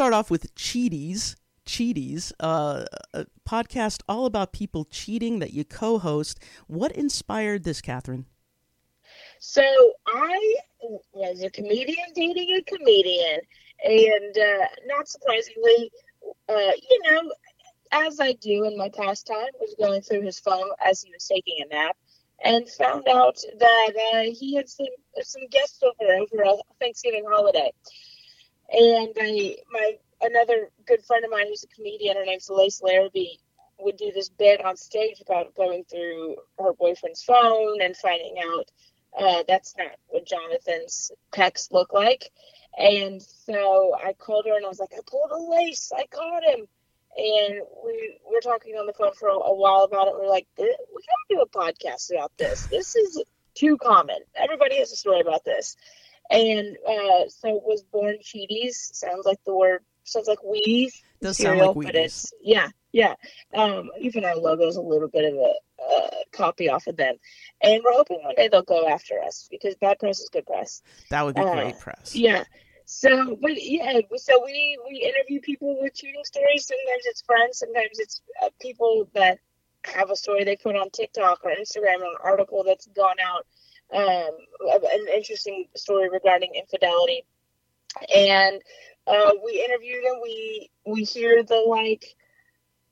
start off with Cheaties. Cheaties, uh, a podcast all about people cheating that you co-host. What inspired this, Katherine? So I was a comedian dating a comedian, and uh, not surprisingly, uh, you know, as I do in my pastime, was going through his phone as he was taking a nap, and found out that uh, he had some some guests over over a Thanksgiving holiday, and I my another good friend of mine who's a comedian, her name's Lace Larrabee, would do this bit on stage about going through her boyfriend's phone and finding out uh, that's not what Jonathan's texts look like. And so I called her and I was like, I pulled a lace, I caught him. And we, we were talking on the phone for a, a while about it. We are like, we gotta do a podcast about this. This is too common. Everybody has a story about this. And uh, so it was born Cheaties. Sounds like the word sounds like Wheaties. Does cereal, sound like Wheaties. But it's yeah, yeah. Um, even our logo is a little bit of a uh, copy off of them, and we're hoping one day they'll go after us because bad press is good press. That would be uh, great press. Yeah. So, but yeah, so we we interview people with cheating stories. Sometimes it's friends, sometimes it's uh, people that have a story they put on TikTok or Instagram or an article that's gone out, um, an interesting story regarding infidelity, and uh, we interview them. We we hear the like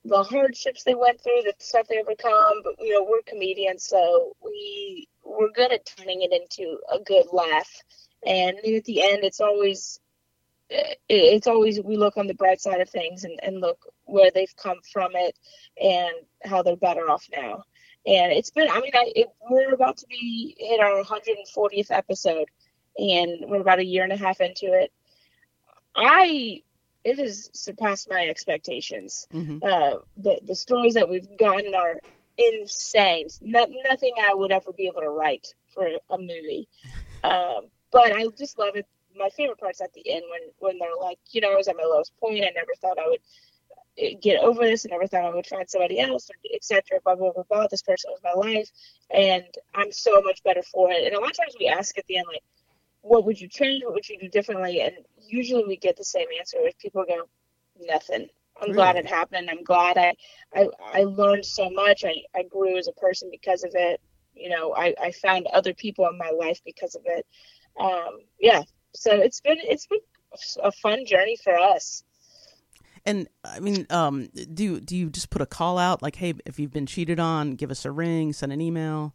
the hardships they went through, the stuff they overcome. But you know, we're comedians, so we we're good at turning it into a good laugh. And at the end, it's always it's always we look on the bright side of things and, and look where they've come from it and how they're better off now. And it's been, I mean, I, it, we're about to be hit our 140th episode, and we're about a year and a half into it. I it has surpassed my expectations. Mm-hmm. Uh, the the stories that we've gotten are insane. No, nothing I would ever be able to write for a movie. Um, but I just love it. My favorite part's at the end when when they're like, you know, I was at my lowest point. I never thought I would get over this. I never thought I would find somebody else, etc. Blah blah blah blah. This person was my life, and I'm so much better for it. And a lot of times we ask at the end, like, what would you change? What would you do differently? And usually we get the same answer. If people go, nothing. I'm really? glad it happened. I'm glad I, I, I learned so much. I, I grew as a person because of it. You know, I, I found other people in my life because of it. Um, yeah. So it's been, it's been a fun journey for us. And I mean, um, do do you just put a call out like, hey, if you've been cheated on, give us a ring, send an email?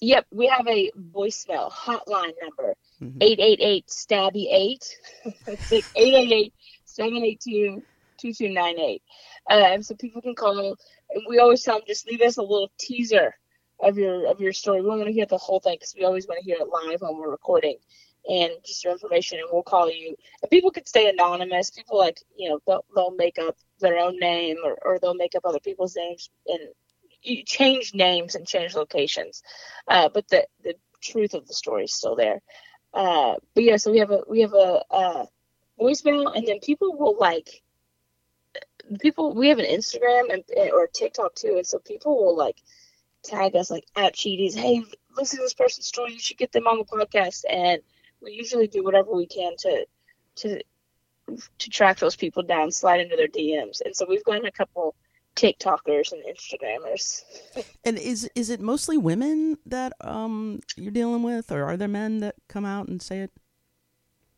Yep, we have a voicemail hotline number mm-hmm. 888 stabby 8 it's 888 782 2298 um, so people can call. And we always tell them just leave us a little teaser of your of your story. We want to hear the whole thing because we always want to hear it live when we're recording and just your information and we'll call you and people can stay anonymous people like you know they'll, they'll make up their own name or, or they'll make up other people's names and you change names and change locations, uh, but the the truth of the story is still there. Uh, but yeah, so we have a we have a, a voicemail, and then people will like people. We have an Instagram and or TikTok too, and so people will like tag us like at Cheaties. Hey, listen to this person's story. You should get them on the podcast, and we usually do whatever we can to to to track those people down, slide into their DMs, and so we've gotten a couple TikTokers and Instagrammers. and is is it mostly women that um you're dealing with, or are there men that come out and say it?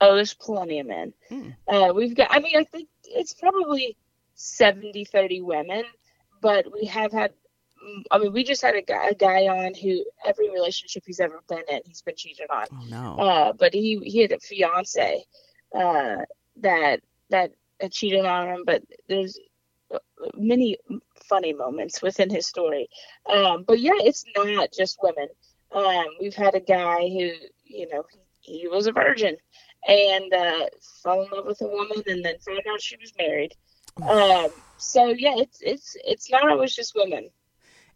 Oh, there's plenty of men. Hmm. Uh, we've got. I mean, I think it's probably 70, 30 women, but we have had. I mean, we just had a guy, a guy on who every relationship he's ever been in, he's been cheated on. Oh no! Uh, but he he had a fiance uh, that that cheated on him. But there's many funny moments within his story. Um, but yeah, it's not just women. Um, we've had a guy who, you know, he, he was a virgin and uh, fell in love with a woman and then found out she was married. Um, so yeah, it's it's it's not always just women.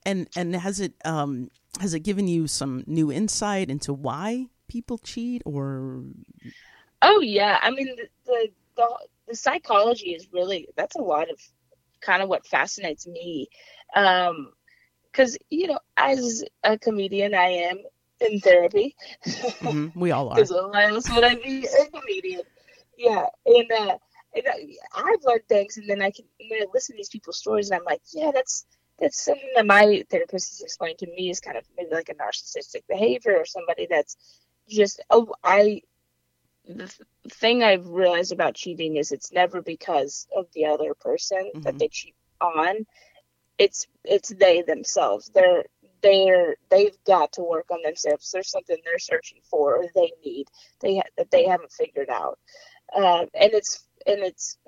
And and has it um has it given you some new insight into why people cheat or? Oh yeah, I mean the the, the, the psychology is really that's a lot of kind of what fascinates me. Um, because you know, as a comedian, I am in therapy. Mm-hmm. We all are. Because else would I be a comedian? Yeah, and uh, and I, I've learned things, and then I can and I listen to these people's stories, and I'm like, yeah, that's that's something that my therapist has explained to me is kind of maybe like a narcissistic behavior or somebody that's just oh I the thing I've realized about cheating is it's never because of the other person mm-hmm. that they cheat on. It's it's they themselves. They're they're they've got to work on themselves. There's something they're searching for or they need they ha- that they haven't figured out. Uh, and it's and it's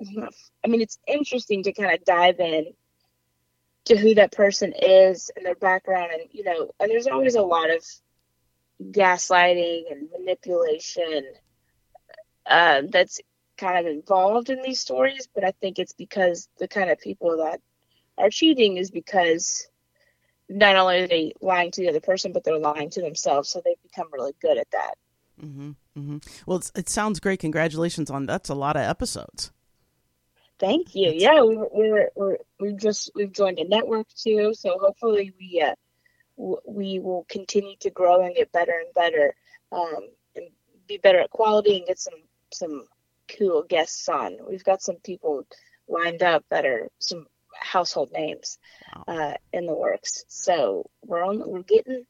I mean it's interesting to kind of dive in to who that person is and their background and you know and there's always a lot of gaslighting and manipulation uh, that's kind of involved in these stories but i think it's because the kind of people that are cheating is because not only are they lying to the other person but they're lying to themselves so they've become really good at that. Mm-hmm, mm-hmm. well it sounds great. Congratulations on that's a lot of episodes Thank you. Yeah, we, we're, we're we've just we've joined a network too, so hopefully we uh, w- we will continue to grow and get better and better, um, and be better at quality and get some some cool guests on. We've got some people lined up that are some household names wow. uh, in the works. So we're on. We're getting.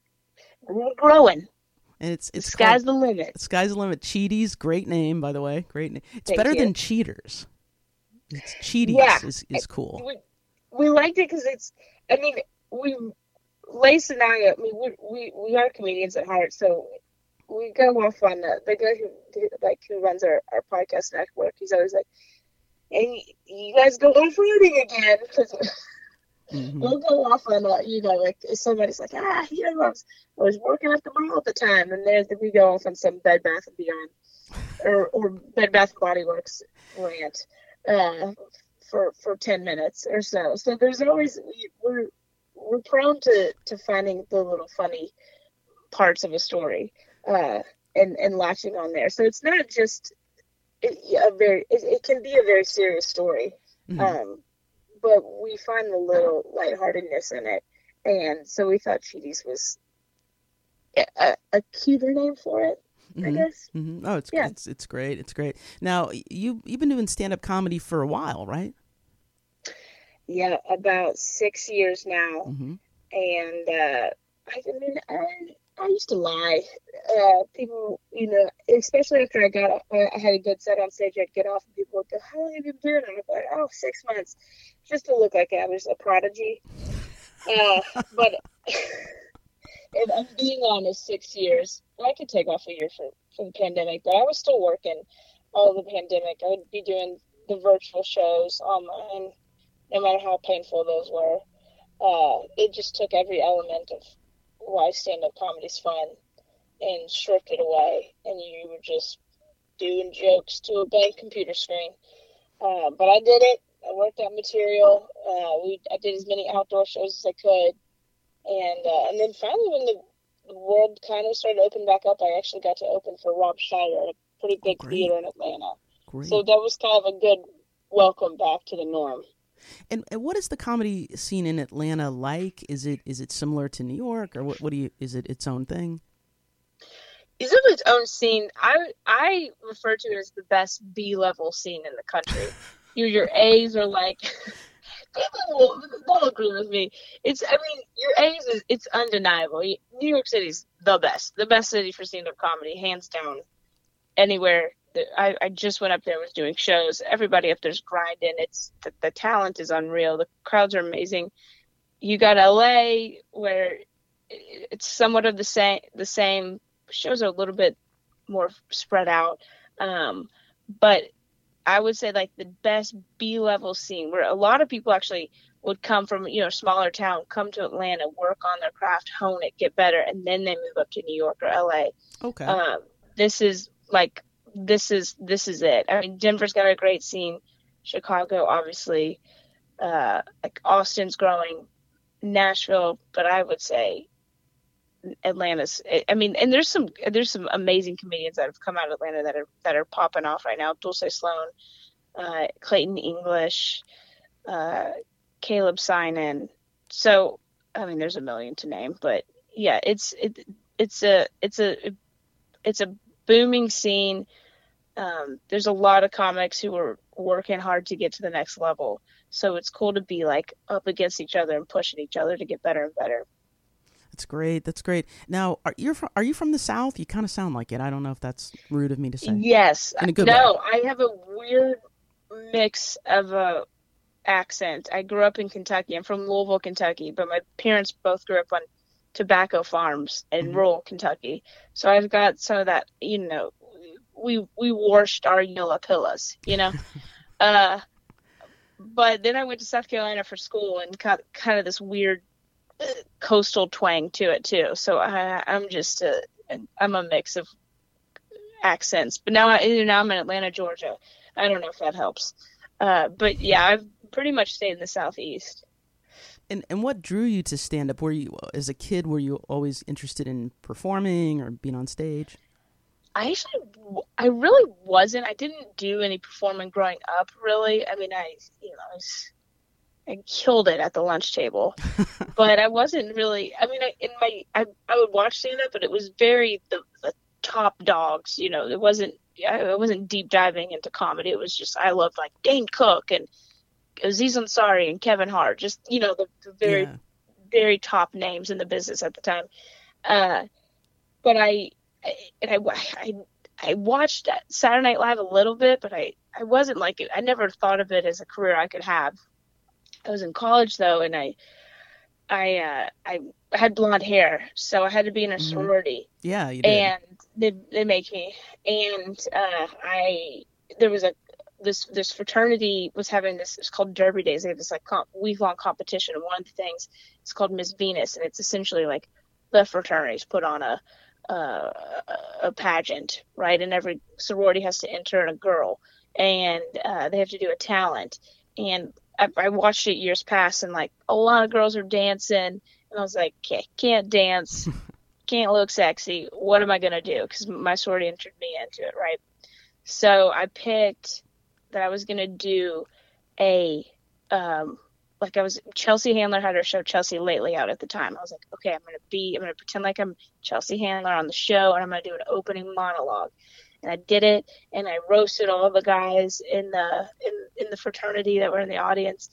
We're growing. And it's it's the sky's called, the limit. Sky's the limit. Cheaties, great name by the way. Great name. It's Thank better you. than cheaters. It's cheaties yeah. is, is cool. We, we liked it because it's. I mean, we Lace and I. I mean, we we we are comedians at heart, so we go off on the, the guy who like who runs our, our podcast network. He's always like, "And you guys go off roading again?" Because mm-hmm. we'll go off on uh, you know like somebody's like, "Ah, you know, I was, I was working at the mall at the time," and then we go off on some Bed Bath and Beyond or or Bed Bath Body Works rant uh, for for ten minutes or so. So there's always we're we're prone to to finding the little funny parts of a story uh, and and latching on there. So it's not just a very it, it can be a very serious story, mm-hmm. um, but we find the little lightheartedness in it, and so we thought Cheaties was a, a cuter name for it. Mm-hmm. I guess. Mm-hmm. Oh, it's yeah. it's it's great. It's great. Now you you've been doing stand up comedy for a while, right? Yeah, about six years now, mm-hmm. and uh, I, mean, I, I used to lie. Uh, people, you know, especially after I got, I had a good set on stage. I'd get off, and people would go, "How long have you been doing it?" I'm like, "Oh, six months," just to look like I was a prodigy. Uh, but if I'm being honest, six years. I could take off a year for, for the pandemic, but I was still working all the pandemic. I would be doing the virtual shows online, no matter how painful those were. Uh, it just took every element of why stand-up comedy's fun and stripped it away, and you were just doing jokes to a blank computer screen. Uh, but I did it. I worked out material. Uh, we I did as many outdoor shows as I could, and uh, and then finally when the the world kind of started to open back up, I actually got to open for Rob Schneider, at a pretty big oh, theater in Atlanta. Great. So that was kind of a good welcome back to the norm. And, and what is the comedy scene in Atlanta like? Is it is it similar to New York, or what? What do you? Is it its own thing? It's of its own scene. I I refer to it as the best B level scene in the country. your your A's are like people will they'll agree with me. It's I mean your A's is it's undeniable. New York City's the best, the best city for stand up comedy, hands down. Anywhere I, I just went up there was doing shows. Everybody up there's grinding. It's the, the talent is unreal. The crowds are amazing. You got LA where it's somewhat of the same. The same shows are a little bit more spread out, um, but I would say like the best B level scene where a lot of people actually would come from you know smaller town, come to Atlanta, work on their craft, hone it, get better, and then they move up to New York or LA. Okay. Um, this is like this is this is it. I mean, Denver's got a great scene. Chicago, obviously, uh, like Austin's growing, Nashville, but I would say Atlanta's. I mean, and there's some there's some amazing comedians that have come out of Atlanta that are that are popping off right now. Dulce Sloan, uh, Clayton English, uh, Caleb Synan. So I mean, there's a million to name, but yeah, it's it it's a it's a it's a booming scene. Um, there's a lot of comics who are working hard to get to the next level. So it's cool to be like up against each other and pushing each other to get better and better. That's great. That's great. Now, are you from, are you from the South? You kind of sound like it. I don't know if that's rude of me to say. Yes. In a good no, way. I have a weird mix of a accent. I grew up in Kentucky. I'm from Louisville, Kentucky, but my parents both grew up on tobacco farms in Mhm. rural Kentucky. So I've got some of that, you know, we we washed our yellow pillows, you know. uh but then I went to South Carolina for school and got kind of this weird coastal twang to it too. So I, I'm just a I'm a mix of accents. But now I now I'm in Atlanta, Georgia. I don't know if that helps. Uh, but yeah, I've pretty much stayed in the southeast. And and what drew you to stand up? Were you as a kid? Were you always interested in performing or being on stage? I actually, I really wasn't. I didn't do any performing growing up. Really, I mean, I, you know, I, was, I killed it at the lunch table, but I wasn't really. I mean, I, in my, I, I would watch stand up, but it was very the, the top dogs. You know, it wasn't. I wasn't deep diving into comedy. It was just I loved like Dane Cook and Aziz Ansari and Kevin Hart. Just you know the, the very yeah. very top names in the business at the time. Uh, but I, I and I, I, I watched Saturday Night Live a little bit, but I, I wasn't like I never thought of it as a career I could have. I was in college though, and I, I, uh, I had blonde hair, so I had to be in a Mhm. sorority. Yeah, you did. and they they make me. And uh i there was a this this fraternity was having this it's called derby days. They have this like comp, week long competition and one of the things it's called miss venus and it's essentially like the fraternities put on a uh, a pageant right? And every sorority has to enter a girl. And uh, they have to do a talent. And I, I watched it years past and like a lot of girls are dancing and i was like okay, can't dance can't look sexy. What am I going to do? Because my sorority entered me into it, right? So I picked that I was going to do a, um, like I was, Chelsea Handler had her show Chelsea Lately out at the time. I was like, okay, I'm going to be, I'm going to pretend like I'm Chelsea Handler on the show and I'm going to do an opening monologue. And I did it and I roasted all the guys in the, in, in the fraternity that were in the audience.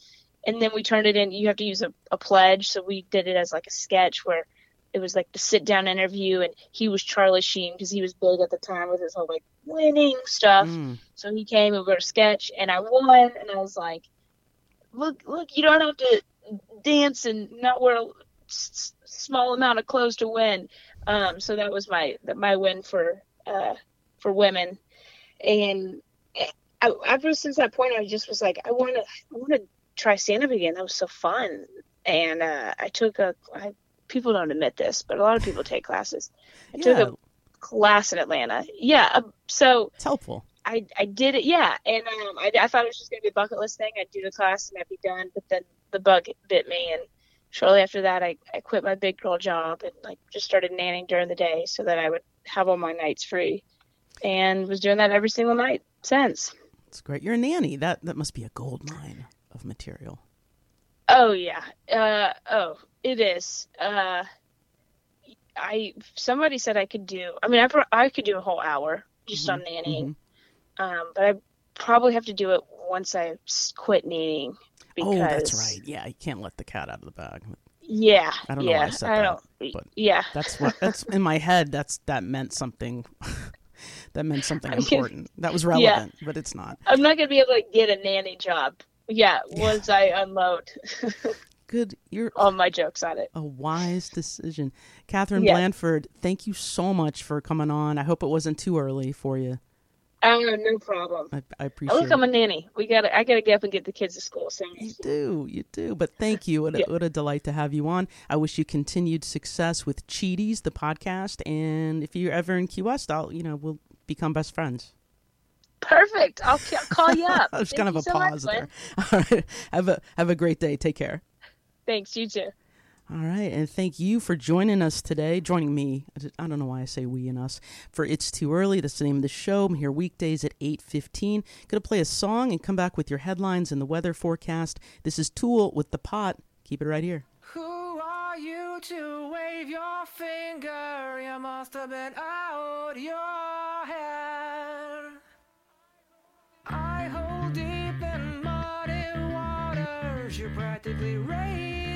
And then we turned it in, you have to use a, a pledge. So we did it as like a sketch where it was like the sit down interview and he was Charlie Sheen because he was big at the time with his whole like winning stuff. Mm. So he came and we wrote a sketch and I won and I was like, look, look, you don't have to dance and not wear a s- s- small amount of clothes to win. Um, so that was my my win for uh, for women. And I, ever since that point, I just was like, I want to I want to try stand up again. That was so fun. And uh, I took a I, people don't admit this, but a lot of people take classes. I took Yeah, a class in Atlanta. Yeah, uh, so it's helpful. I I did it. Yeah, and um, I, I thought it was just gonna be a bucket list thing. I'd do the class and I'd be done. But then the bug bit me, and shortly after that, I I quit my big girl job and like just started nannying during the day so that I would have all my nights free, and was doing that every single night since. It's great. You're a nanny. That that must be a gold mine of material. Oh yeah. Uh oh, it is. Uh I somebody said I could do. I mean, I I could do a whole hour just on nannying. Mhm. Um, but I probably have to do it once I quit nannying because Oh, that's right. Yeah, you can't let the cat out of the bag. Yeah. I don't know why I said I that, but- yeah. That's what that's in my head. That's that meant something. that meant something I important. That was relevant, but it's not. I'm not gonna be able to get a nanny job. Yeah, Yeah. once I unload Good. You're all my jokes on it. a wise decision, Katherine Yeah. Blanford. Thank you so much for coming on. I hope it wasn't too early for you. Oh, no problem. I, I I appreciate look, it. I'm a nanny. We got. to I gotta get up and get the kids to school. So You do, you do. But thank you. What a, Yeah. what a delight to have you on. I wish you continued success with Cheaties, the podcast. And if you're ever in Key West, I'll, you know, we'll become best friends. perfect. I'll, ca- call you up. That was Thank kind of you a so pause Glenn. there. All right. Have a have a great day. Take care. Thanks. You too. All right, and thank you for joining us today. Joining me, I I don't know why I say we and us. For it's too early. That's the name of the show. I'm here weekdays at eight fifteen. Gonna play a song and come back with your headlines and the weather forecast. This is Tool with the Pot. Keep it right here. Who are you to wave your finger? You must have been out your deep in muddy waters, you're practically raised.